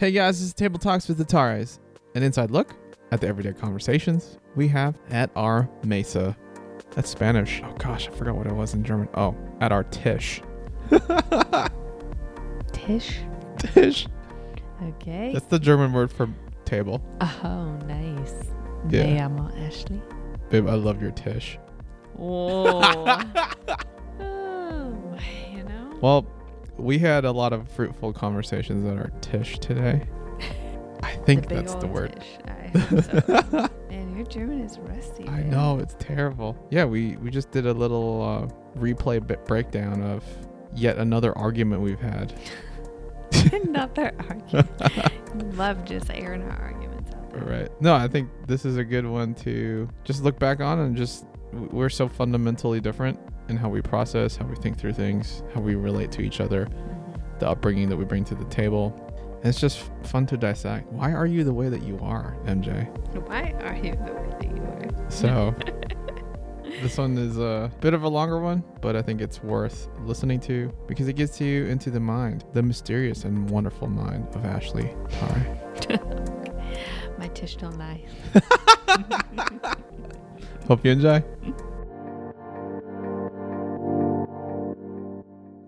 Hey guys, this is Table Talks with the Tares, an inside look at the everyday conversations we have at our mesa. That's Spanish. Oh gosh, I forgot what it was in German. Oh, at our tisch. Tisch. Tisch. Okay. That's the German word for table. oh, nice. Yeah. Me llamo Ashley. Babe, I love your tisch. Oh. oh, you know. Well, we had a lot of fruitful conversations at our tisch today. I think big that's the word. Tisch. So. Man, your German is rusty. I man. know it's terrible. Yeah, we we just did a little uh, replay bit breakdown of yet another argument we've had. Another argument. Love just airing our arguments out there. Right. No, I think this is a good one to just look back on and just we're so fundamentally different in how we process, how we think through things, how we relate to each other, the upbringing that we bring to the table. And it's just fun to dissect. Why are you the way that you are, MJ? Why are you the way that you are? So this one is a bit of a longer one, but I think it's worth listening to because it gets you into the mind, the mysterious and wonderful mind of Ashley. All right. My Tisch don't lie. Hope you enjoy.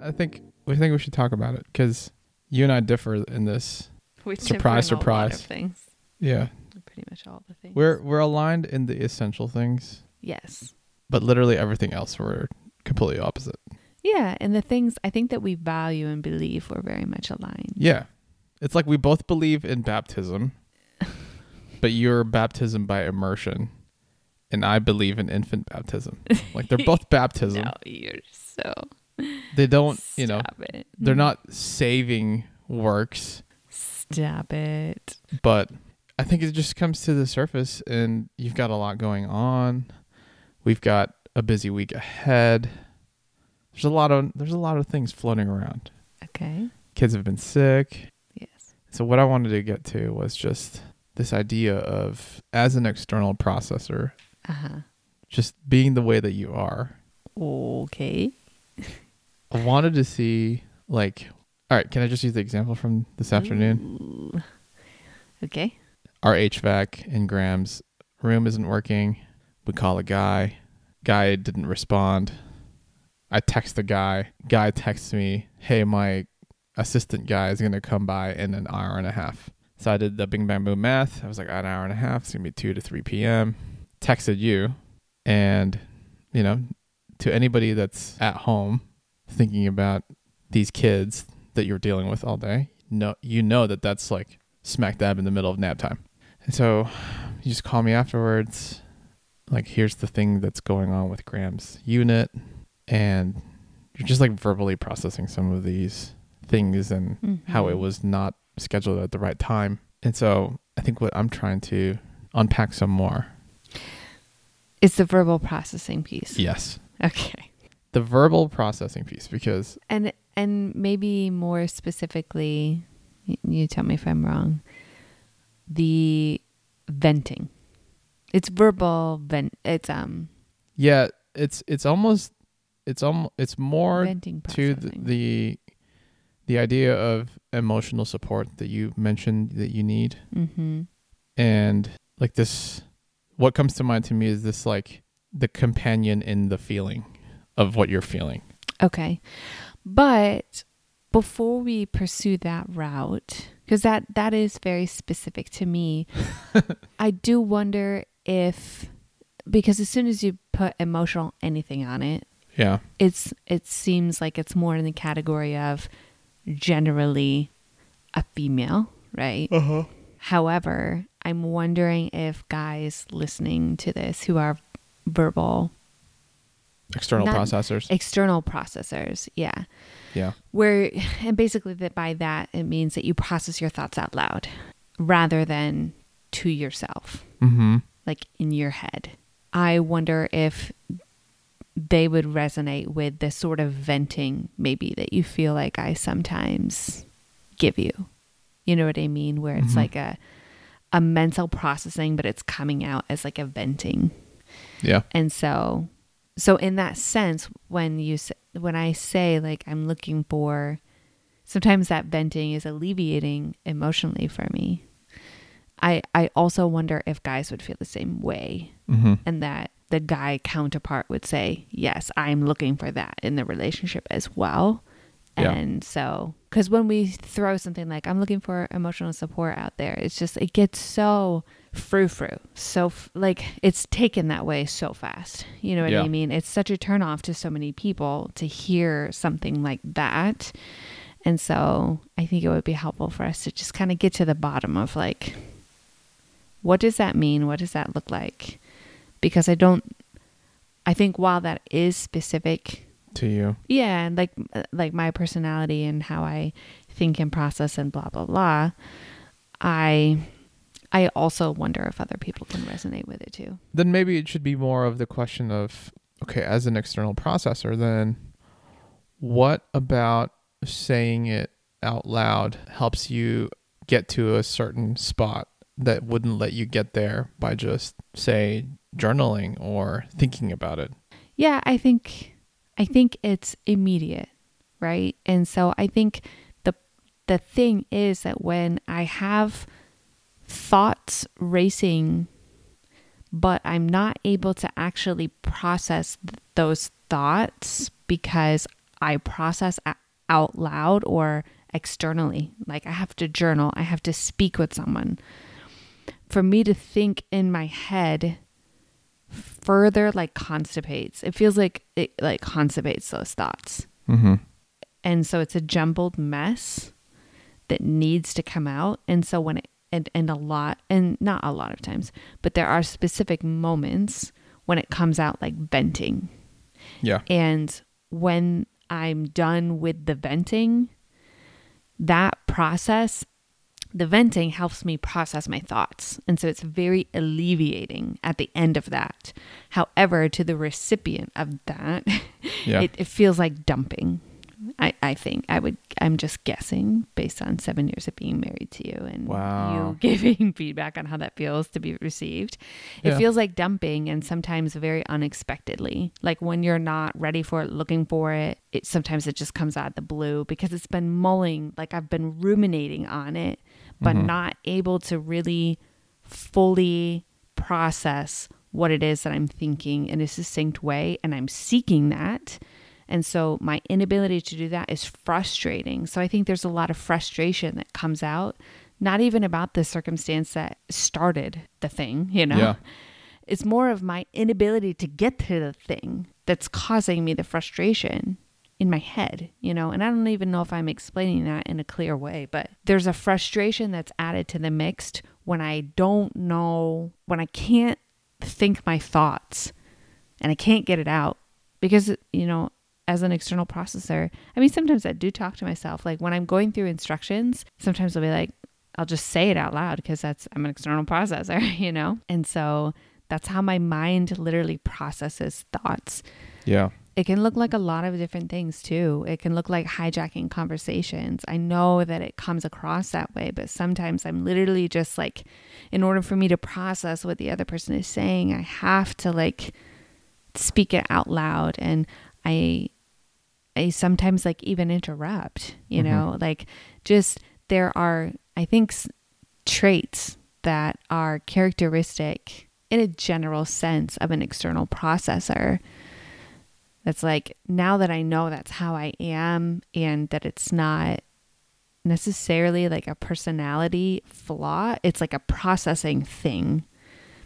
I think we think we should talk about it because you and I differ in this. We Surprise, differ in a lot of surprise. things. Yeah, Pretty much all the things. we're we're aligned in the essential things, yes. but literally everything else we're completely opposite. Yeah, and the things I think that we value and believe we're very much aligned. Yeah, it's like we both believe in baptism, but you're baptism by immersion, and I believe in infant baptism. Like they're both baptism. No, you're so. They don't, you know, it. they're not saving works. Stop it. but I think it just comes to the surface and you've got a lot going on. We've got a busy week ahead. There's a lot of there's a lot of things floating around. Okay. Kids have been sick. Yes. So what I wanted to get to was just this idea of as an external processor, Uh huh. just being the way that you are. Okay. I wanted to see like all right, can I just use the example from this afternoon? Ooh. Okay. our HVAC in Graham's room isn't working. We call a guy. Guy didn't respond. I text the guy. Guy texts me, "Hey, my assistant guy is gonna come by in an hour and a half." So I did the Bing Bang Boom math. I was like, an hour and a half. It's gonna be two to three p.m. Texted you, and you know, to anybody that's at home thinking about these kids that you're dealing with all day, no, you know that that's like smack dab in the middle of nap time. And so you just call me afterwards. Like, here's the thing that's going on with Graham's unit. And you're just like verbally processing some of these things and how it Mhm. was not scheduled at the right time. And so I think what I'm trying to unpack some more. It's the verbal processing piece. Yes. Okay. The verbal processing piece, because And and maybe more specifically, you tell me if I'm wrong. The venting. It's verbal vent. It's um yeah, it's it's almost it's almost it's more venting to the, the the idea of emotional support that you mentioned that you need mm-hmm. and like this what comes to mind to me is this like the companion in the feeling of what you're feeling Okay. But before we pursue that route, because that, that is very specific to me, I do wonder if, because as soon as you put emotional anything on it, yeah it's it seems like it's more in the category of generally a female, right? uh-huh However, I'm wondering if guys listening to this who are verbal external Not- processors. external processors, yeah, yeah. Where and basically that by that it means that you process your thoughts out loud rather than to yourself. Mm-hmm. Like in your head. I wonder if they would resonate with the sort of venting maybe that you feel like i sometimes give you. You know what i mean? Where it's Mhm. like a a mental processing but it's coming out as like a venting. Yeah. And so so in that sense when you when i say like i'm looking for sometimes that venting is alleviating emotionally for me. I I also wonder if guys would feel the same way Mm-hmm. and that the guy counterpart would say, "Yes, I'm looking for that in the relationship as well." Yeah. And so, because when we throw something like "I'm looking for emotional support" out there, it's just it gets so frou frou, so f- like it's taken that way so fast. You know what Yeah. I mean? It's such a turnoff to so many people to hear something like that. And so, I think it would be helpful for us to just kind of get to the bottom of like, what does that mean? What does that look like? Because I don't, I think while that is specific To you. yeah and like uh, like my personality and how i think and process and blah blah blah i i also wonder if other people can resonate with it too Then maybe it should be more of the question of okay, as an external processor, then what about saying it out loud helps you get to a certain spot that wouldn't let you get there by just say journaling or thinking about it? yeah i think i think it's immediate right? And so i think the the thing is that when i have thoughts racing but i'm not able to actually process th- those thoughts because i process a- out loud or externally. Like i have to journal. I have to speak with someone. For me to think in my head further like constipates. It feels like it like constipates those thoughts. Mm-hmm. And so it's a jumbled mess that needs to come out. And so when it and, and a lot and not a lot of times, but there are specific moments when it comes out like venting. Yeah. And when I'm done with the venting, that process, the venting helps me process my thoughts. And so it's very alleviating at the end of that. However, to the recipient of that, Yeah. it, it feels like dumping. I, I think I would I'm just guessing based on seven years of being married to you and Wow. you giving feedback on how that feels to be received. It Yeah. feels like dumping and sometimes very unexpectedly. Like when you're not ready for it, looking for it, it sometimes it just comes out of the blue because it's been mulling, like I've been ruminating on it, but Mhm. not able to really fully process what it is that I'm thinking in a succinct way. And I'm seeking that. And so my inability to do that is frustrating. So I think there's a lot of frustration that comes out, not even about the circumstance that started the thing, you know? Yeah. It's more of my inability to get to the thing that's causing me the frustration in my head, you know? And I don't even know if I'm explaining that in a clear way, but there's a frustration that's added to the mixed when I don't know, when I can't think my thoughts and I can't get it out because, you know, as an external processor, I mean, sometimes I do talk to myself. Like when I'm going through instructions, sometimes I'll be like, I'll just say it out loud because that's, I'm an external processor, you know? And so that's how my mind literally processes thoughts. Yeah. It can look like a lot of different things too. It can look like hijacking conversations. I know that it comes across that way, but sometimes I'm literally just like, in order for me to process what the other person is saying, I have to like speak it out loud. And I, I sometimes like even interrupt, you Mhm. know, like just there are, I think, s- traits that are characteristic in a general sense of an external processor that's like now that I know that's how I am and that it's not necessarily like a personality flaw, it's like a processing thing.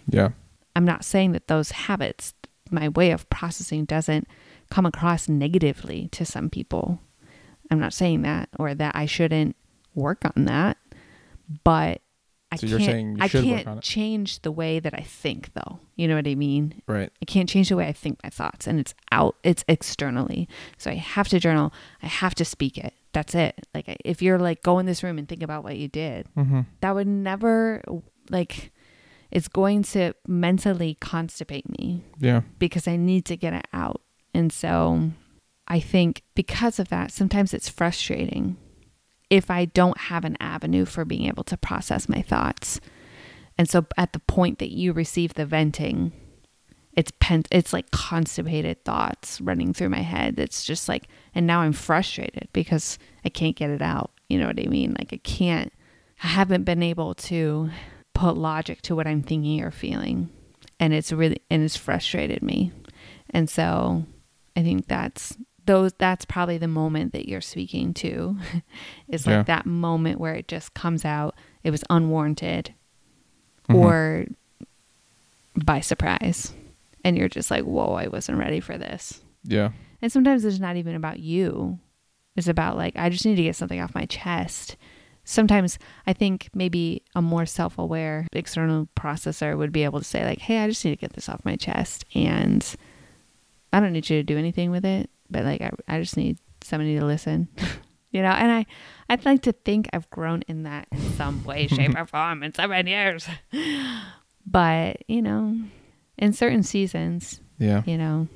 Yeah. I'm not saying that those habits, my way of processing doesn't come across negatively to some people. I'm not saying that or that I shouldn't work on that, but I So you're saying you I should work can't on it. change the way that I think though. You know what I mean? Right. I can't change the way I think my thoughts and it's out it's externally. So I have to journal. I have to speak it. That's it. Like if you're like go in this room and think about what you did, Mm-hmm. that would never like it's going to mentally constipate me Yeah. because I need to get it out. And so I think because of that, sometimes it's frustrating if I don't have an avenue for being able to process my thoughts. And so at the point that you receive the venting it's pen it's like constipated thoughts running through my head. It's just like and now i'm frustrated because i can't get it out. You know what i mean? Like i can't i haven't been able to put logic to what i'm thinking or feeling. And it's really and it's frustrated me. And so i think that's those that's probably the moment that you're speaking to is like Yeah. that moment where it just comes out it was unwarranted Mhm. or by surprise and you're just like whoa i wasn't ready for this Yeah. and sometimes it's not even about you it's about like i just need to get something off my chest sometimes i think maybe a more self-aware external processor would be able to say like hey i just need to get this off my chest and i don't need you to do anything with it but like i, I just need somebody to listen you know and i i'd like to think i've grown in that in some way shape or form in seven years but you know in certain seasons Yeah. you know,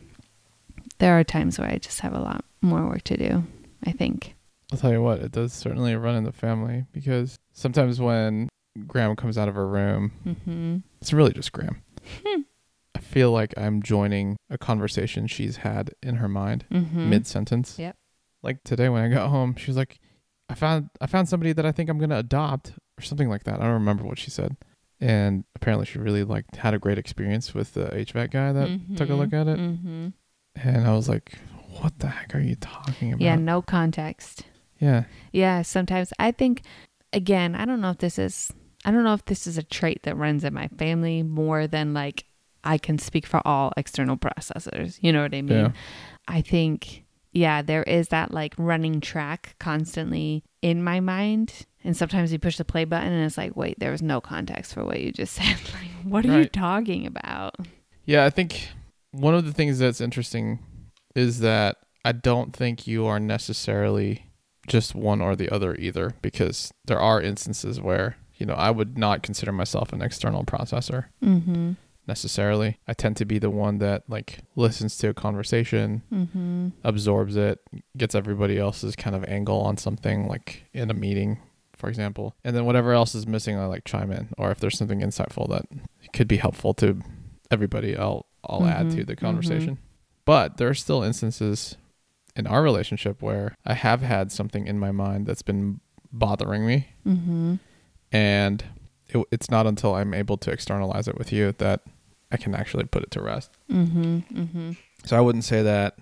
there are times where I just have a lot more work to do, I think. I'll tell you what, it does certainly run in the family because sometimes when Graham comes out of her room, Mm-hmm. it's really just Graham. I feel like I'm joining a conversation she's had in her mind Mm-hmm. mid sentence. Yep. Like today when I got home, she was like, I found I found somebody that I think I'm gonna adopt or something like that. I don't remember what she said. And apparently she really like had a great experience with the HVAC guy that took a look at it. Mm-hmm. And I was like, What the heck are you talking about? Yeah, no context. Yeah. Yeah, sometimes I think, again, I don't know if this is, I don't know if this is a trait that runs in my family more than like I can speak for all external processors. You know what I mean? Yeah. I think, yeah, there is that like running track constantly in my mind. And sometimes you push the play button and it's like, wait, there was no context for what you just said. Like, what are you talking about? Yeah, I think one of the things that's interesting is that I don't think you are necessarily just one or the other either, because there are instances where, you know, I would not consider myself an external processor Mm-hmm. Necessarily. I tend to be the one that like listens to a conversation, Mm-hmm. absorbs it, gets everybody else's kind of angle on something like in a meeting, for example. And then whatever else is missing I like chime in or if there's something insightful that could be helpful to everybody, I'll I'll add Mhm, to the mhm. conversation. But there are still instances in our relationship where I have had something in my mind that's been bothering me Mm-hmm. and it, it's not until I'm able to externalize it with you that I can actually put it to rest. Mm-hmm. Mm-hmm. So I wouldn't say that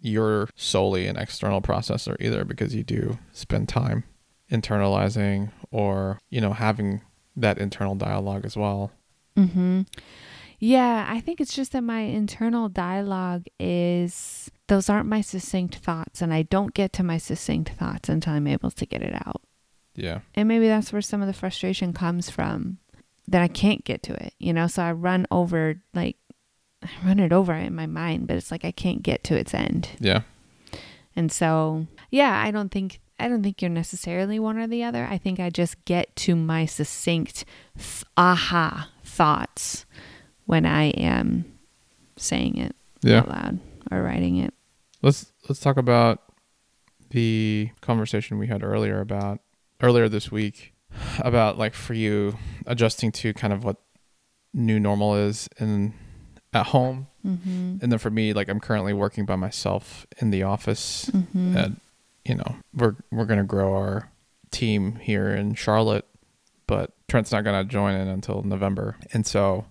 you're solely an external processor either because you do spend time internalizing or, you know, having that internal dialogue as well. Mm-hmm. Yeah, I think it's just that my internal dialogue is those aren't my succinct thoughts, and I don't get to my succinct thoughts until I'm able to get it out. Yeah. And maybe that's where some of the frustration comes from that I can't get to it, you know? So I run over, like, I run it over in my mind, but it's like I can't get to its end. Yeah. And so, yeah, I don't think I don't think you're necessarily one or the other. I think I just get to my succinct th- aha thoughts when I am saying it Yeah. out loud or writing it. Let's let's talk about the conversation we had earlier about earlier this week about like for you adjusting to kind of what new normal is in at home Mm-hmm. and then for me like I'm currently working by myself in the office Mm-hmm. and you know we're we're gonna grow our team here in Charlotte, but Trent's not gonna join in until November, and so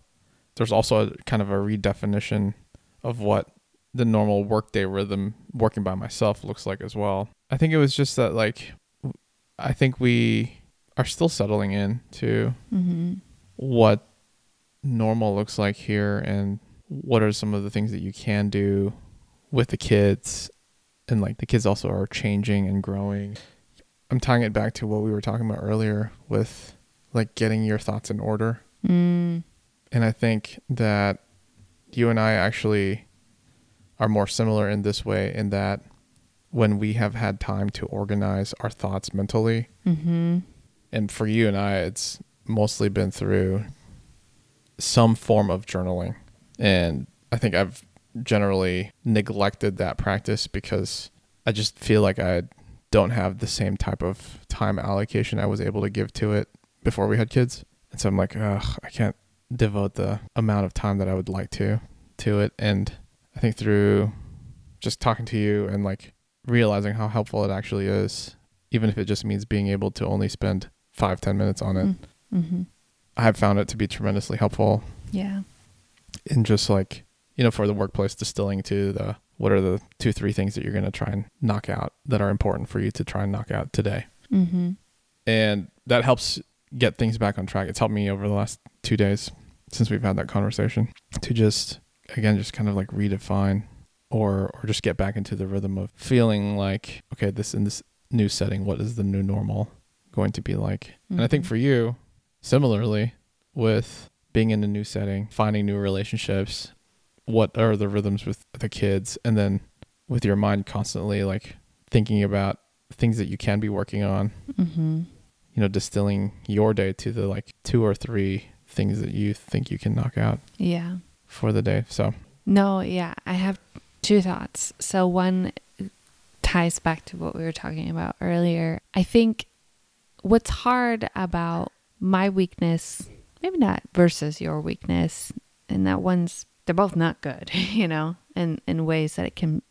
there's also a kind of a redefinition of what the normal workday rhythm working by myself looks like as well. I think it was just that like i think we are still settling in to mm-hmm. what normal looks like here and what are some of the things that you can do with the kids and like the kids also are changing and growing i'm tying it back to what we were talking about earlier with like getting your thoughts in order Mm. and i think that you and i actually are more similar in this way in that when we have had time to organize our thoughts mentally Mm-hmm. And for you and I, it's mostly been through some form of journaling. And I think I've generally neglected that practice because I just feel like I don't have the same type of time allocation I was able to give to it before we had kids. And so I'm like, ugh, I can't devote the amount of time that I would like to to it. And I think through just talking to you and like realizing how helpful it actually is, even if it just means being able to only spend five, ten minutes on it, Mm-hmm. I have found it to be tremendously helpful Yeah. in just like, you know, for the workplace distilling to the what are the two, three things that you're going to try and knock out that are important for you to try and knock out today. Mm-hmm. And that helps get things back on track. It's helped me over the last two days since we've had that conversation to just, again, just kind of like redefine or, or just get back into the rhythm of feeling like, okay, this in this new setting, what is the new normal going to be like? And I think Mhm. for you, similarly, with being in a new setting, finding new relationships, what are the rhythms with the kids, and then with your mind constantly like thinking about things that you can be working on, Mm-hmm. you know, distilling your day to the like two or three things that you think you can knock out Yeah. for the day. So, No, yeah, I have two thoughts. So one ties back to what we were talking about earlier. I think what's hard about my weakness, maybe not versus your weakness, and that one's they're both not good, you know, in in ways that it can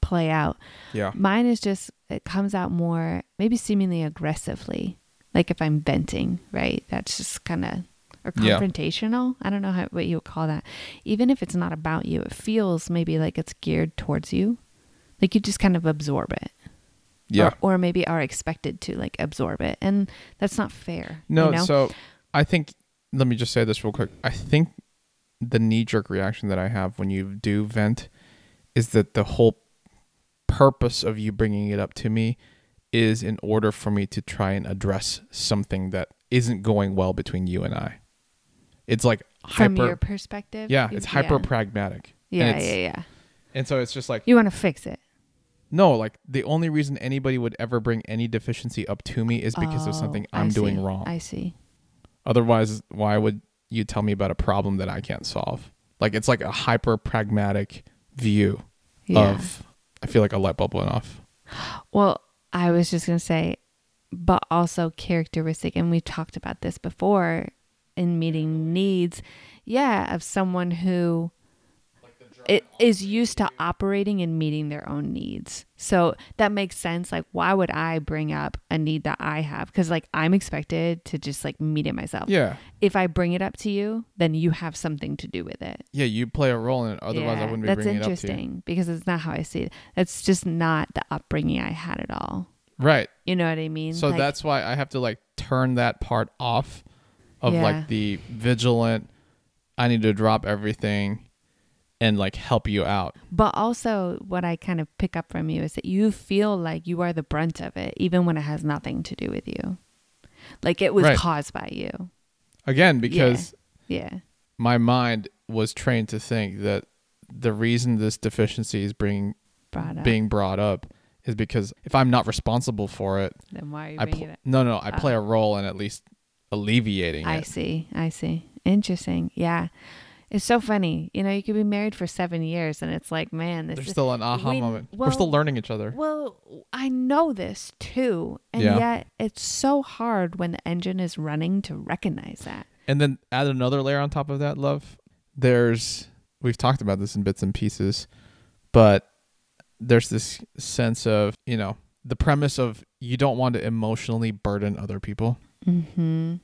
play out. yeah. Mine is just it comes out more maybe seemingly aggressively, like if I'm venting, right? That's just kind of or Yeah. confrontational. I don't know how, what you would call that. Even if it's not about you, it feels maybe like it's geared towards you, like you just kind of absorb it, Yeah. or, or maybe are expected to like absorb it, and that's not fair. No, you know? so I think let me just say this real quick. I think the knee jerk reaction that I have when you do vent is that the whole purpose of you bringing it up to me is in order for me to try and address something that isn't going well between you and I. It's like from hyper your perspective, Yeah, it's hyper pragmatic. Yeah, yeah, yeah. And so it's just like You want to fix it. No, like the only reason anybody would ever bring any deficiency up to me is because of Oh, something I I'm doing see. wrong. I see. Otherwise, why would you tell me about a problem that I can't solve? Like it's like a hyper pragmatic view Yeah. of I feel like a light bulb went off. Well, I was just going to say, but also characteristic, and we've talked about this before in meeting needs, yeah, of someone who it is used to operating and meeting their own needs. So that makes sense. Like, why would I bring up a need that I have? Because, like, I'm expected to just like meet it myself. Yeah. If I bring it up to you, then you have something to do with it. Yeah, you play a role in it. Otherwise I wouldn't be that's bringing it up to you. That's interesting because it's not how I see it. That's just not the upbringing I had at all. Right. You know what I mean? So Like- that's why I have to like turn that part off of Yeah. like the vigilant I need to drop everything and like help you out. But also, what I kind of pick up from you is that you feel like you are the brunt of it, even when it has nothing to do with you. Like it was Right. caused by you. Again, because Yeah. my mind was trained to think that the reason this deficiency is being Brought up. being brought up is because if I'm not responsible for it, then why are you I pl- it no no I play Oh. a role in at least alleviating I it. see. I see. Interesting. Yeah. It's so funny. You know, you could be married for seven years and it's like, man, this There's is. still an aha we- moment. well- We're still learning each other. Well, I know this too. And Yeah. yet it's so hard when the engine is running to recognize that. And then add another layer on top of that, love. There's we've talked about this in bits and pieces, but there's this sense of, you know, the premise of you don't want to emotionally burden other people Mm-hmm.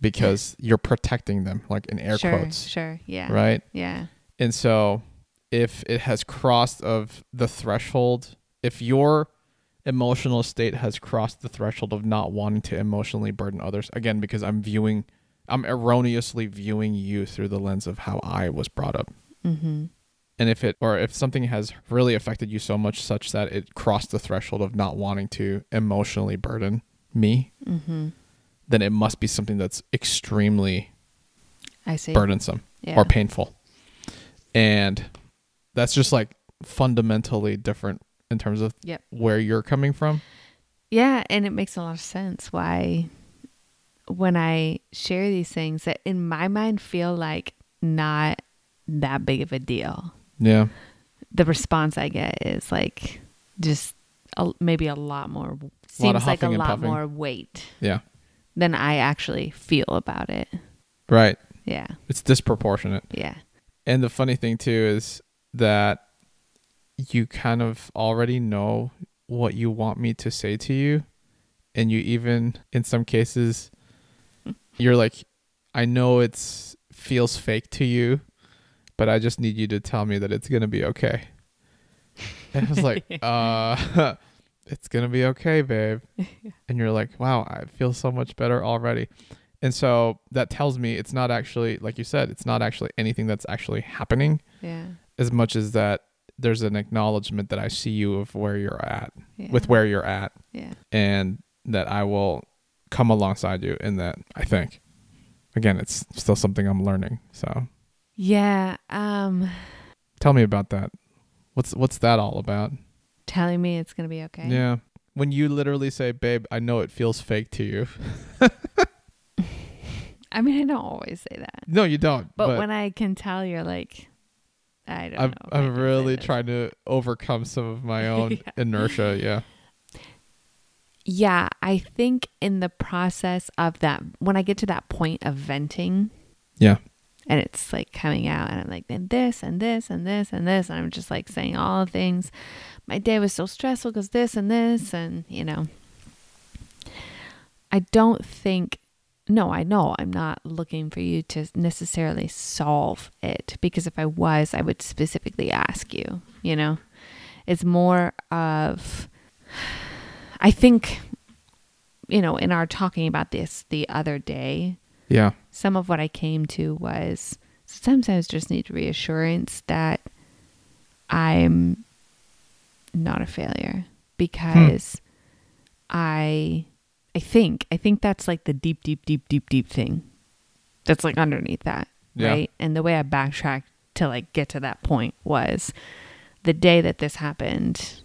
Because you're protecting them, like in air sure, quotes. Sure. Yeah. Right? Yeah. And so if it has crossed of the threshold, if your emotional state has crossed the threshold of not wanting to emotionally burden others, again, because I'm viewing, I'm erroneously viewing you through the lens of how I was brought up. Mm-hmm. And if it, or if something has really affected you so much such that it crossed the threshold of not wanting to emotionally burden me, Mm-hmm. Then it must be something that's extremely I see. burdensome Yeah. or painful. And that's just like fundamentally different in terms of Yep. where you're coming from. Yeah, and it makes a lot of sense why when I share these things that in my mind feel like not that big of a deal. Yeah. The response I get is like just a, maybe a lot more lot of seems like a lot puffing. more weight Yeah. Than I actually feel about it. Right. Yeah. It's disproportionate. Yeah. And the funny thing too is that you kind of already know what you want me to say to you. And you even, in some cases, you're like, I know it's feels fake to you, but I just need you to tell me that it's going to be okay. And I was like, uh, it's going to be okay, babe. And you're like, wow, I feel so much better already. And so that tells me it's not actually, like you said, it's not actually anything that's actually happening Yeah. as much as that there's an acknowledgement that I see you of where you're at, Yeah. with where you're at, Yeah. and that I will come alongside you in that, I think. Again, it's still something I'm learning. So Yeah. Um tell me about that. What's what's that all about? Telling me it's gonna be okay. Yeah. When you literally say, babe, I know it feels fake to you. I mean I don't always say that. no, you don't. But, But, when I can tell you're like I don't I'm I'm really trying to overcome some of my own Yeah. inertia. Yeah. Yeah, I think in the process of that, when I get to that point of venting Yeah. and it's like coming out, and I'm like, then this and this and this and this, and I'm just like saying all the things. My day was so stressful because this and this, and you know, I don't think, no, I know I'm not looking for you to necessarily solve it because if I was, I would specifically ask you, you know, it's more of, I think, you know, in our talking about this the other day, Yeah. some of what I came to was sometimes I just need reassurance that I'm not a failure hmm. because I I think I think that's like the deep deep deep deep deep thing that's like underneath that Yeah. right and the way I backtracked to like get to that point was the day that this happened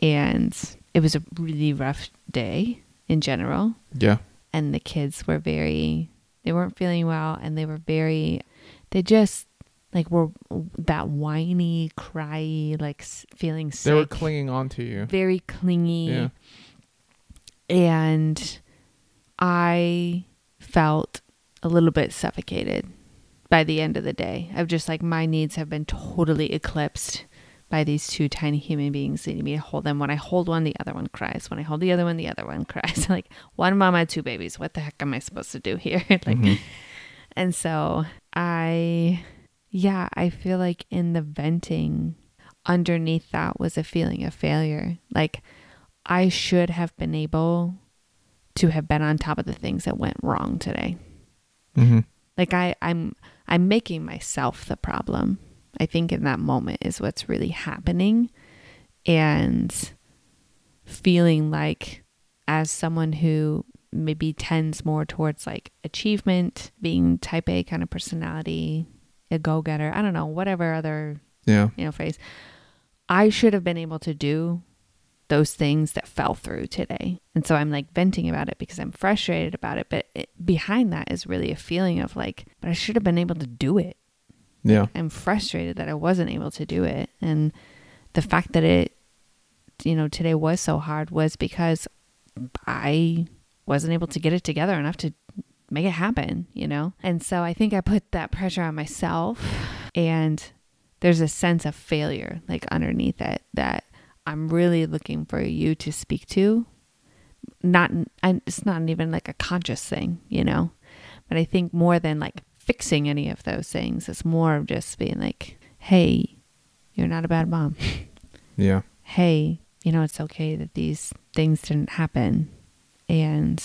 and it was a really rough day in general Yeah. and the kids were very they weren't feeling well and they were very they just like were that whiny cry like feeling sick They were clinging on to you. very clingy. Yeah. and i felt a little bit suffocated by the end of the day of just like my needs have been totally eclipsed by these two tiny human beings needing me to hold them. When i hold one the other one cries. When i hold the other one the other one cries. Like one mama two babies. What the heck am i supposed to do here? Like Mhm. and so I, yeah, I feel like in the venting, underneath that was a feeling of failure. Like I should have been able to have been on top of the things that went wrong today. Mhm. Like I, I'm, I'm making myself the problem. I think in that moment is what's really happening, and feeling like as someone who maybe tends more towards like achievement, being type A kind of personality, a go getter, I don't know, whatever other, Yeah. you know, phrase. I should have been able to do those things that fell through today. And so I'm like venting about it because I'm frustrated about it. But it, behind that is really a feeling of like, but I should have been able to do it. Yeah. I'm frustrated that I wasn't able to do it. And the fact that it, you know, today was so hard was because I wasn't able to get it together enough to make it happen, you know? And so I think I put that pressure on myself and there's a sense of failure like underneath it that I'm really looking for you to speak to. Not, it's not even like a conscious thing, you know? But I think more than like fixing any of those things, it's more of just being like, hey, you're not a bad mom. Yeah. hey, you know, it's okay that these things didn't happen. And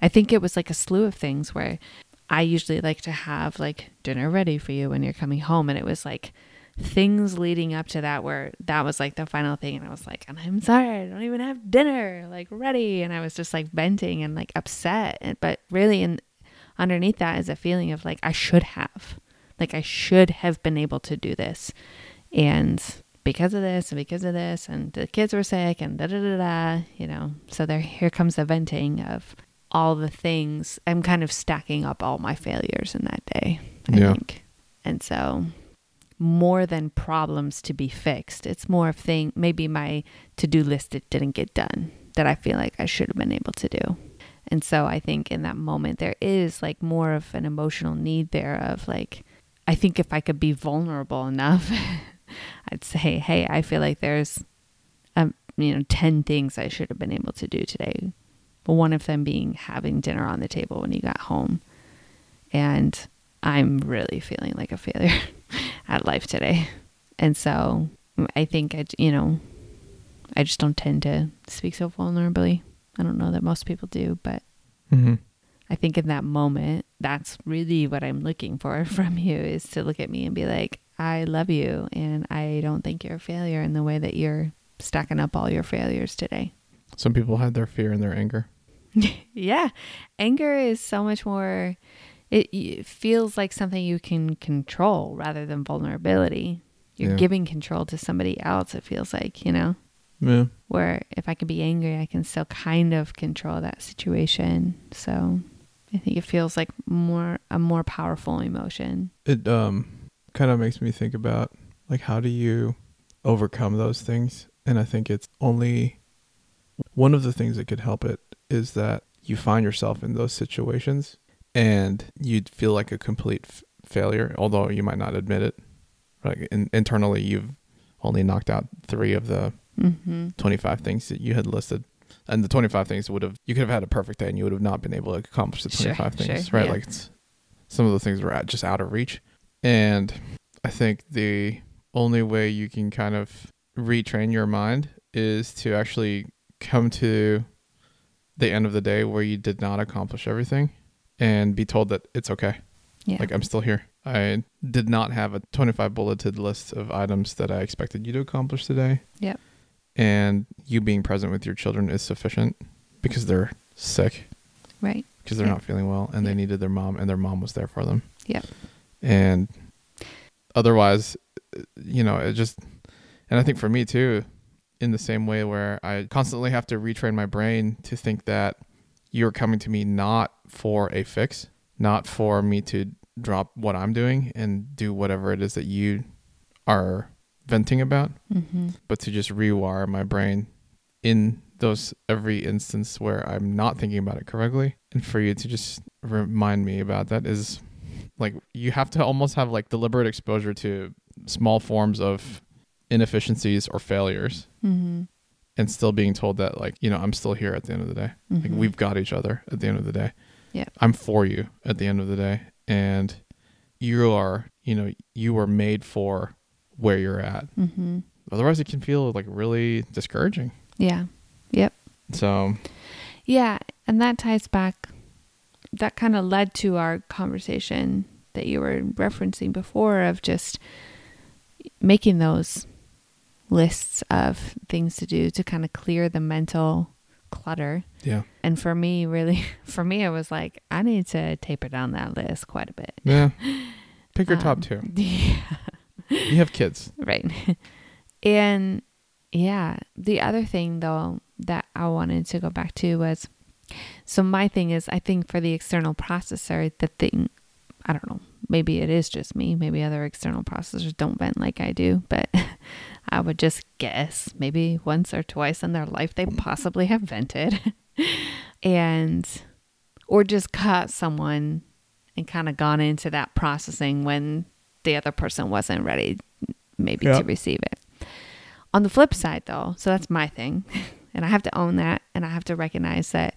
I think it was like a slew of things where I usually like to have like dinner ready for you when you're coming home. And it was like things leading up to that where that was like the final thing. And I was like, and I'm sorry, I don't even have dinner like ready. And I was just like venting and like upset. But really, in underneath that is a feeling of like, I should have. Like, I should have been able to do this. And because of this and because of this and the kids were sick and da da da da, you know. So there here comes the venting of all the things. I'm kind of stacking up all my failures in that day, I Yeah. think. And so more than problems to be fixed, it's more of thing maybe my to-do list that didn't get done that I feel like I should have been able to do. And so I think in that moment there is like more of an emotional need there of like I think if I could be vulnerable enough, I'd say, hey, I feel like there's, um, you know, 10 things I should have been able to do today. But one of them being having dinner on the table when you got home. And I'm really feeling like a failure at life today. And so I think I, you know, I just don't tend to speak so vulnerably. I don't know that most people do, but Mm-hmm. I think in that moment, that's really what I'm looking for from you is to look at me and be like, I love you and I don't think you're a failure in the way that you're stacking up all your failures today. Some people had their fear and their anger. yeah. Anger is so much more, it, it feels like something you can control rather than vulnerability. You're Yeah. giving control to somebody else, it feels like, you know? Yeah. Where if I can be angry, I can still kind of control that situation. So I think it feels like more a more powerful emotion. It um kind of makes me think about like how do you overcome those things? And I think it's only one of the things that could help it is that you find yourself in those situations and you'd feel like a complete f- failure, although you might not admit it. Like in, internally, you've only knocked out three of the Mm-hmm. 25 things that you had listed. And the 25 things would have, you could have had a perfect day and you would have not been able to accomplish the Sure, 25 things, sure, right? yeah. Like it's, some of the things were at, just out of reach. And I think the only way you can kind of retrain your mind is to actually come to the end of the day where you did not accomplish everything and be told that it's okay. Yeah. Like I'm still here. I did not have a 25 bulleted list of items that I expected you to accomplish today. Yep. And you being present with your children is sufficient because they're sick, right. because they're Yeah. not feeling well, and they needed their mom, and their mom was there for them. Yep. And otherwise, you know, it just, and I think for me too, in the same way where I constantly have to retrain my brain to think that you're coming to me not for a fix, not for me to drop what I'm doing and do whatever it is that you are venting about, Mm-hmm. but to just rewire my brain in those every instance where I'm not thinking about it correctly. And for you to just remind me about that is like you have to almost have like deliberate exposure to small forms of inefficiencies or failures Mm-hmm. and still being told that like, you know, I'm still here at the end of the day. Like Mhm. we've got each other at the end of the day. Yeah. I'm for you at the end of the day. And you are, you know, you were made for where you're at. Mm-hmm. Otherwise, it can feel like really discouraging. Yeah. Yep. So, Yeah, and that ties back. That kind of led to our conversation that you were referencing before of just making those lists of things to do to kind of clear the mental clutter. yeah. And for me, really, for me, it was like, I need to taper down that list quite a bit. Yeah. Pick your top Um, two. Yeah. You have kids. Right. and yeah, the other thing though that I wanted to go back to was so my thing is I think for the external processor, the thing I don't know, maybe it is just me, maybe other external processors don't vent like I do, but I would just guess maybe once or twice in their life they possibly have vented. and or just caught someone and kind of gone into that processing when the other person wasn't ready maybe Yeah. to receive it. On the flip side though, so that's my thing. And I have to own that and I have to recognize that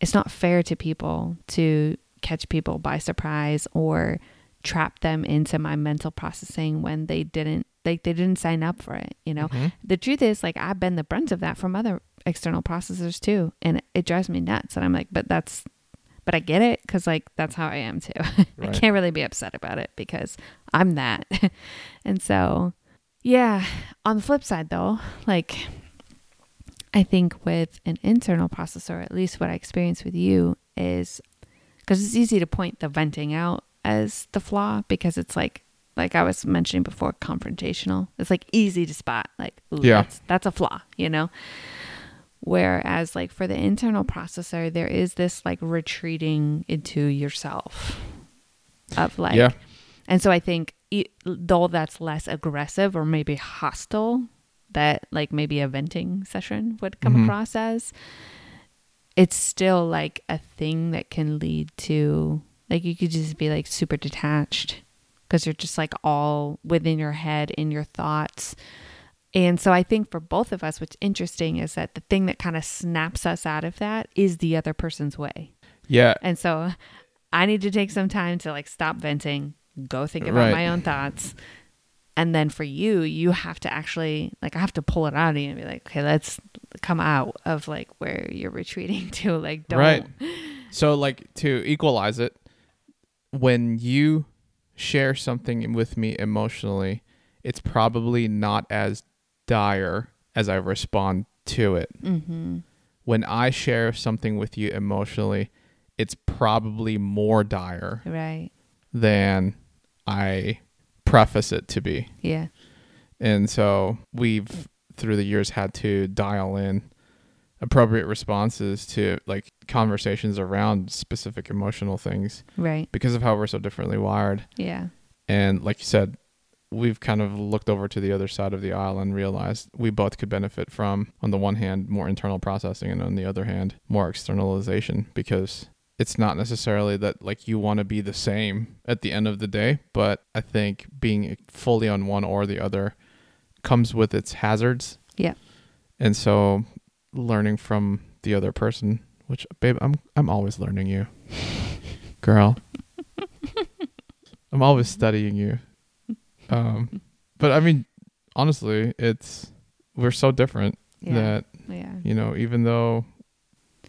it's not fair to people to catch people by surprise or trap them into my mental processing when they didn't like they didn't sign up for it, you know. Mhm. The truth is like I've been the brunt of that from other external processors too and it drives me nuts and I'm like but that's but I get it cuz like that's how I am too. I can't really be upset about it because I'm that. and so, yeah, on the flip side though, like I think with an internal processor, at least what I experienced with you is because it's easy to point the venting out as the flaw because it's like like I was mentioning before confrontational. It's like easy to spot like ooh, Yeah. that's that's a flaw, you know. Whereas like for the internal processor there is this like retreating into yourself of like yeah. and so I think though that's less aggressive or maybe hostile, that like maybe a venting session would come Mhm. across as, it's still like a thing that can lead to like you could just be like super detached because you're just like all within your head in your thoughts. And so I think for both of us, what's interesting is that the thing that kind of snaps us out of that is the other person's way. Yeah. And so I need to take some time to like stop venting, go think about Right. my own thoughts. And then for you, you have to actually like I have to pull it out of you and be like, okay, let's come out of like where you're retreating to. Like don't Right. So like to equalize it, when you share something with me emotionally, it's probably not as dire as I respond to it. Mm-hmm. When I share something with you emotionally, it's probably more dire Right. than I preface it to be. Yeah. And so we've through the years had to dial in appropriate responses to like conversations around specific emotional things Right. because of how we're so differently wired. Yeah. And like you said, we've kind of looked over to the other side of the aisle and realized we both could benefit from, on the one hand, more internal processing, and on the other hand, more externalization because it's not necessarily that like you want to be the same at the end of the day, but I think being fully on one or the other comes with its hazards. Yeah. And so learning from the other person, which babe, I'm I'm always learning you. Girl. I'm always studying you. Um but I mean honestly, it's we're so different Yeah. that yeah. you know, even though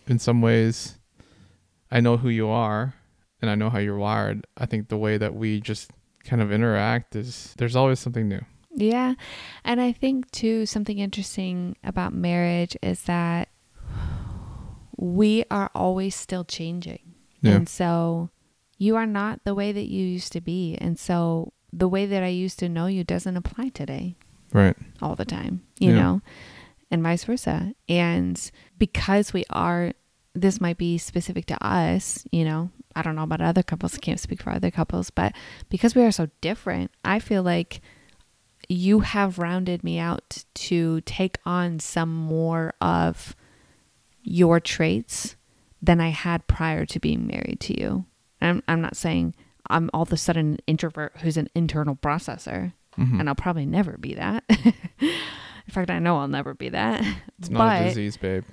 in some ways I know who you are and I know how you're wired, I think the way that we just kind of interact is there's always something new. Yeah. And I think, too, something interesting about marriage is that we are always still changing. Yeah. And so you are not the way that you used to be. And so the way that I used to know you doesn't apply today Right. all the time, you Yeah. know, and vice versa. And because we are, this might be specific to us, you know, I don't know about other couples, I can't speak for other couples, but because we are so different, I feel like you have rounded me out to take on some more of your traits than I had prior to being married to you. I'm, I'm not saying I'm all of a sudden an introvert who's an internal processor Mhm. and I'll probably never be that. In fact, I know I'll never be that. It's not a disease, babe.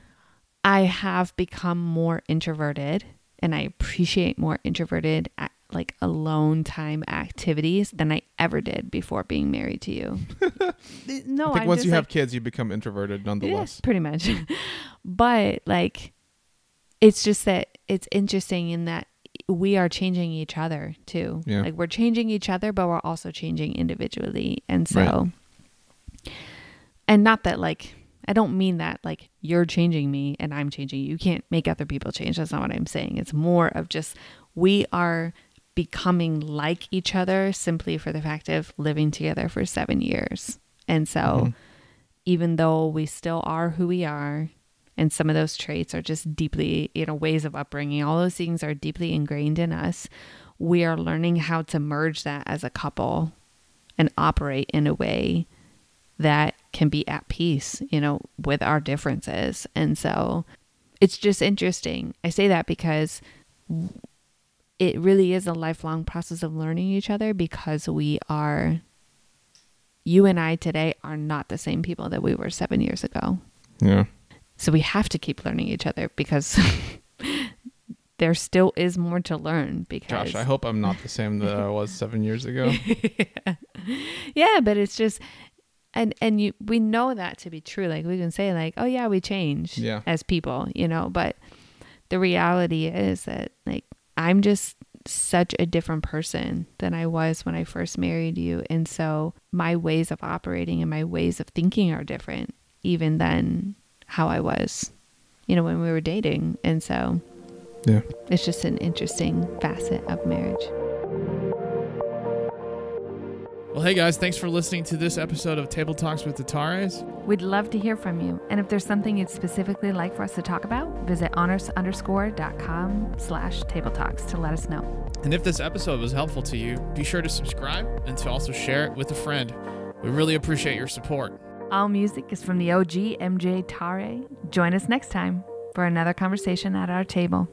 I have become more introverted and I appreciate more introverted like alone time activities than I ever did before being married to you. no, I think I'm once you like, have kids, you become introverted nonetheless. yeah, pretty much. but like, it's just that it's interesting in that we are changing each other too. Yeah. Like we're changing each other, but we're also changing individually. And so, and not that like, I don't mean that like you're changing me and I'm changing you. You can't make other people change. That's not what I'm saying. It's more of just we are becoming like each other simply for the fact of living together for seven years. And so, Mhm. even though we still are who we are and some of those traits are just deeply you know ways of upbringing all those things are deeply ingrained in us we are learning how to merge that as a couple and operate in a way that can be at peace you know with our differences and so it's just interesting i say that because it really is a lifelong process of learning each other because we are you and I today are not the same people that we were seven years ago. Yeah. So we have to keep learning each other because there still is more to learn. Because Gosh, I hope I'm not the same that I was seven years ago. yeah, yeah, but it's just and and you we know that to be true. Like we can say like, oh yeah, we change Yeah. as people, you know, but the reality is that like I'm just such a different person than I was when I first married you. And so my ways of operating and my ways of thinking are different even than how I was, you know, when we were dating. And so Yeah. it's just an interesting facet of marriage. Well, hey guys, thanks for listening to this episode of Table Talks with the Tares. We'd love to hear from you. And if there's something you'd specifically like for us to talk about, visit honest underscore dot com slash table talks to let us know. And if this episode was helpful to you, be sure to subscribe and to also share it with a friend. We really appreciate your support. All music is from the OG MJ Tare. Join us next time for another conversation at our table.